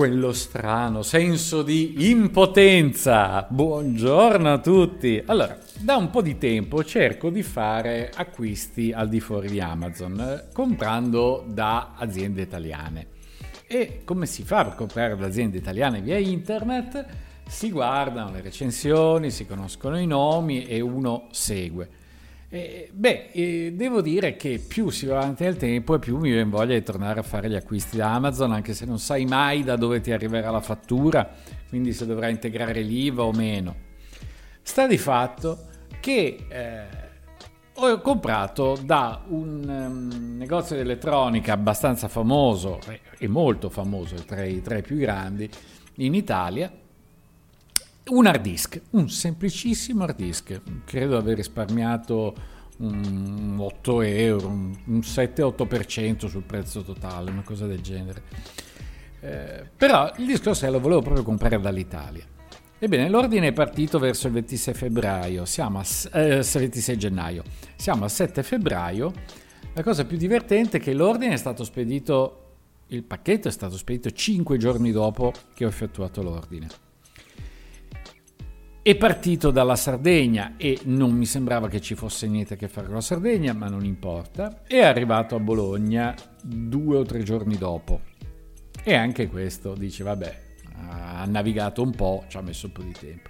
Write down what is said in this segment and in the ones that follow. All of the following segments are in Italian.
Quello strano senso di impotenza. Buongiorno a tutti. Allora, da un po' di tempo cerco di fare acquisti al di fuori di Amazon, eh, comprando da aziende italiane. E come si fa per comprare da aziende italiane via internet? Si guardano le recensioni, si conoscono i nomi e uno segue. Eh, beh, eh, devo dire che più si va avanti nel tempo e più mi viene voglia di tornare a fare gli acquisti da Amazon, anche se non sai mai da dove ti arriverà la fattura, quindi se dovrai integrare l'IVA o meno. Sta di fatto che eh, ho comprato da un um, negozio di elettronica abbastanza famoso e molto famoso, tra i, tra i più grandi in Italia, un hard disk, un semplicissimo hard disk, credo aver risparmiato un 8 euro, un 7-8% sul prezzo totale, una cosa del genere. Eh, però il discorso è lo volevo proprio comprare dall'Italia. Ebbene, l'ordine è partito verso il 26 febbraio, siamo a, eh, 26 gennaio, siamo al 7 febbraio. La cosa più divertente è che l'ordine è stato spedito, il pacchetto è stato spedito 5 giorni dopo che ho effettuato l'ordine. È partito dalla Sardegna e non mi sembrava che ci fosse niente a che fare con la Sardegna, ma non importa. È arrivato a Bologna due o tre giorni dopo. E anche questo dice, vabbè, ha navigato un po', ci ha messo un po' di tempo.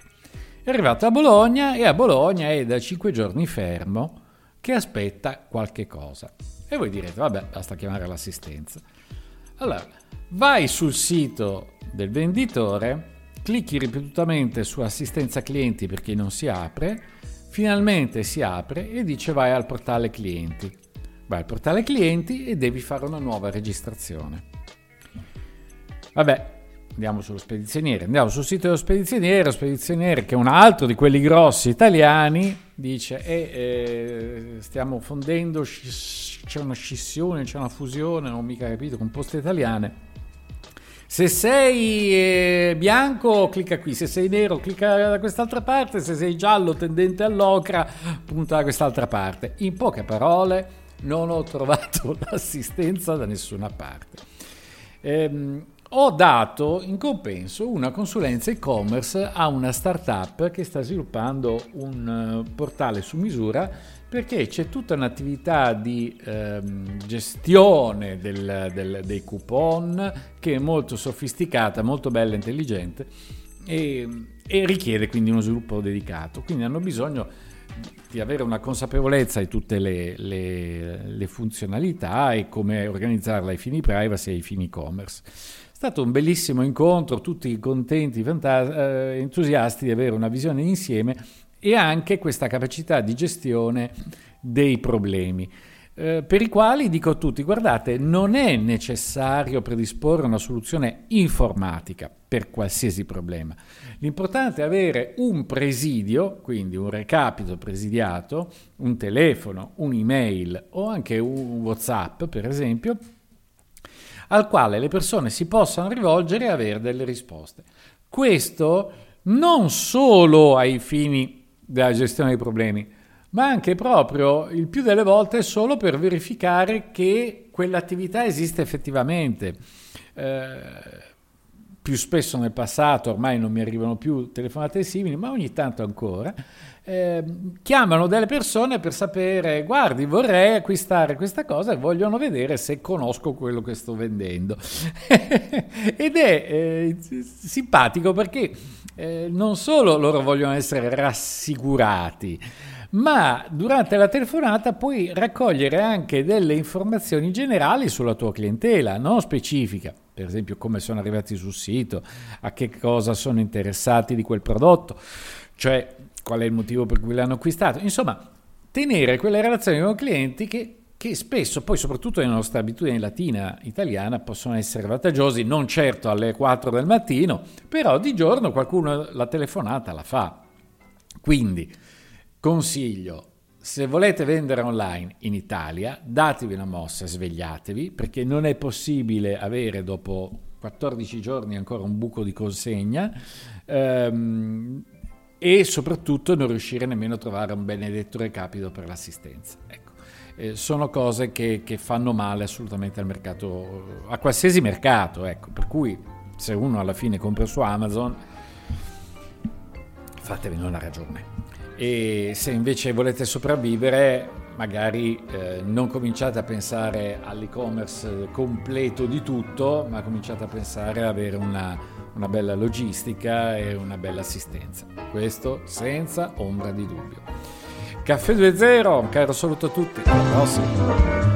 È arrivato a Bologna e a Bologna è da cinque giorni fermo che aspetta qualche cosa. E voi direte, vabbè, basta chiamare l'assistenza. Allora, vai sul sito del venditore clicchi ripetutamente su assistenza clienti perché non si apre, finalmente si apre e dice vai al portale clienti. Vai al portale clienti e devi fare una nuova registrazione. Vabbè, andiamo sullo spedizioniere, andiamo sul sito dello spedizioniere, lo spedizioniere che è un altro di quelli grossi italiani dice eh, eh, stiamo fondendo, c'è una scissione, c'è una fusione, non ho mica capito, con poste italiane se sei eh, bianco, clicca qui, se sei nero, clicca da quest'altra parte, se sei giallo tendente all'ocra, punta da quest'altra parte. In poche parole, non ho trovato l'assistenza da nessuna parte. Ehm, ho dato in compenso una consulenza e-commerce a una startup che sta sviluppando un eh, portale su misura perché c'è tutta un'attività di ehm, gestione del, del, dei coupon che è molto sofisticata, molto bella e intelligente e, e richiede quindi uno sviluppo dedicato. Quindi hanno bisogno di avere una consapevolezza di tutte le, le, le, funzionalità e come organizzarla ai fini privacy e ai fini e-commerce. È stato un bellissimo incontro, tutti contenti, fantas- eh, entusiasti di avere una visione insieme e anche questa capacità di gestione dei problemi. Eh, per i quali dico a tutti, guardate, non è necessario predisporre una soluzione informatica per qualsiasi problema. L'importante è avere un presidio, quindi un recapito presidiato, un telefono, un'email o anche un WhatsApp, per esempio, al quale le persone si possano rivolgere e avere delle risposte. Questo non solo ai fini della gestione dei problemi, ma anche proprio il più delle volte solo per verificare che quell'attività esiste effettivamente. Eh, più spesso nel passato, ormai non mi arrivano più telefonate simili, ma ogni tanto ancora, eh, chiamano delle persone per sapere, guardi, vorrei acquistare questa cosa e vogliono vedere se conosco quello che sto vendendo. Ed è eh, simpatico perché eh, non solo loro vogliono essere rassicurati, ma durante la telefonata puoi raccogliere anche delle informazioni generali sulla tua clientela, non specifica. Per esempio come sono arrivati sul sito, a che cosa sono interessati di quel prodotto, cioè qual è il motivo per cui l'hanno acquistato. Insomma, tenere quelle relazioni con clienti che che spesso, poi soprattutto nella nostra abitudine latina italiana, possono essere vantaggiosi, non certo alle 4 del mattino, però di giorno qualcuno la telefonata la fa. Quindi, consiglio, se volete vendere online in Italia, datevi una mossa, svegliatevi, perché non è possibile avere dopo 14 giorni ancora un buco di consegna. Ehm, e soprattutto non riuscire nemmeno a trovare un benedetto recapito per l'assistenza. Ecco eh, sono cose che, che, fanno male assolutamente al mercato, a qualsiasi mercato, ecco, per cui se uno alla fine compra su Amazon, fatevene una ragione. E se invece volete sopravvivere, magari eh, non cominciate a pensare all'e-commerce completo di tutto, ma cominciate a pensare ad avere una, una bella logistica e una bella assistenza. Questo senza ombra di dubbio. Caffè 2.0, un caro saluto a tutti, alla prossima.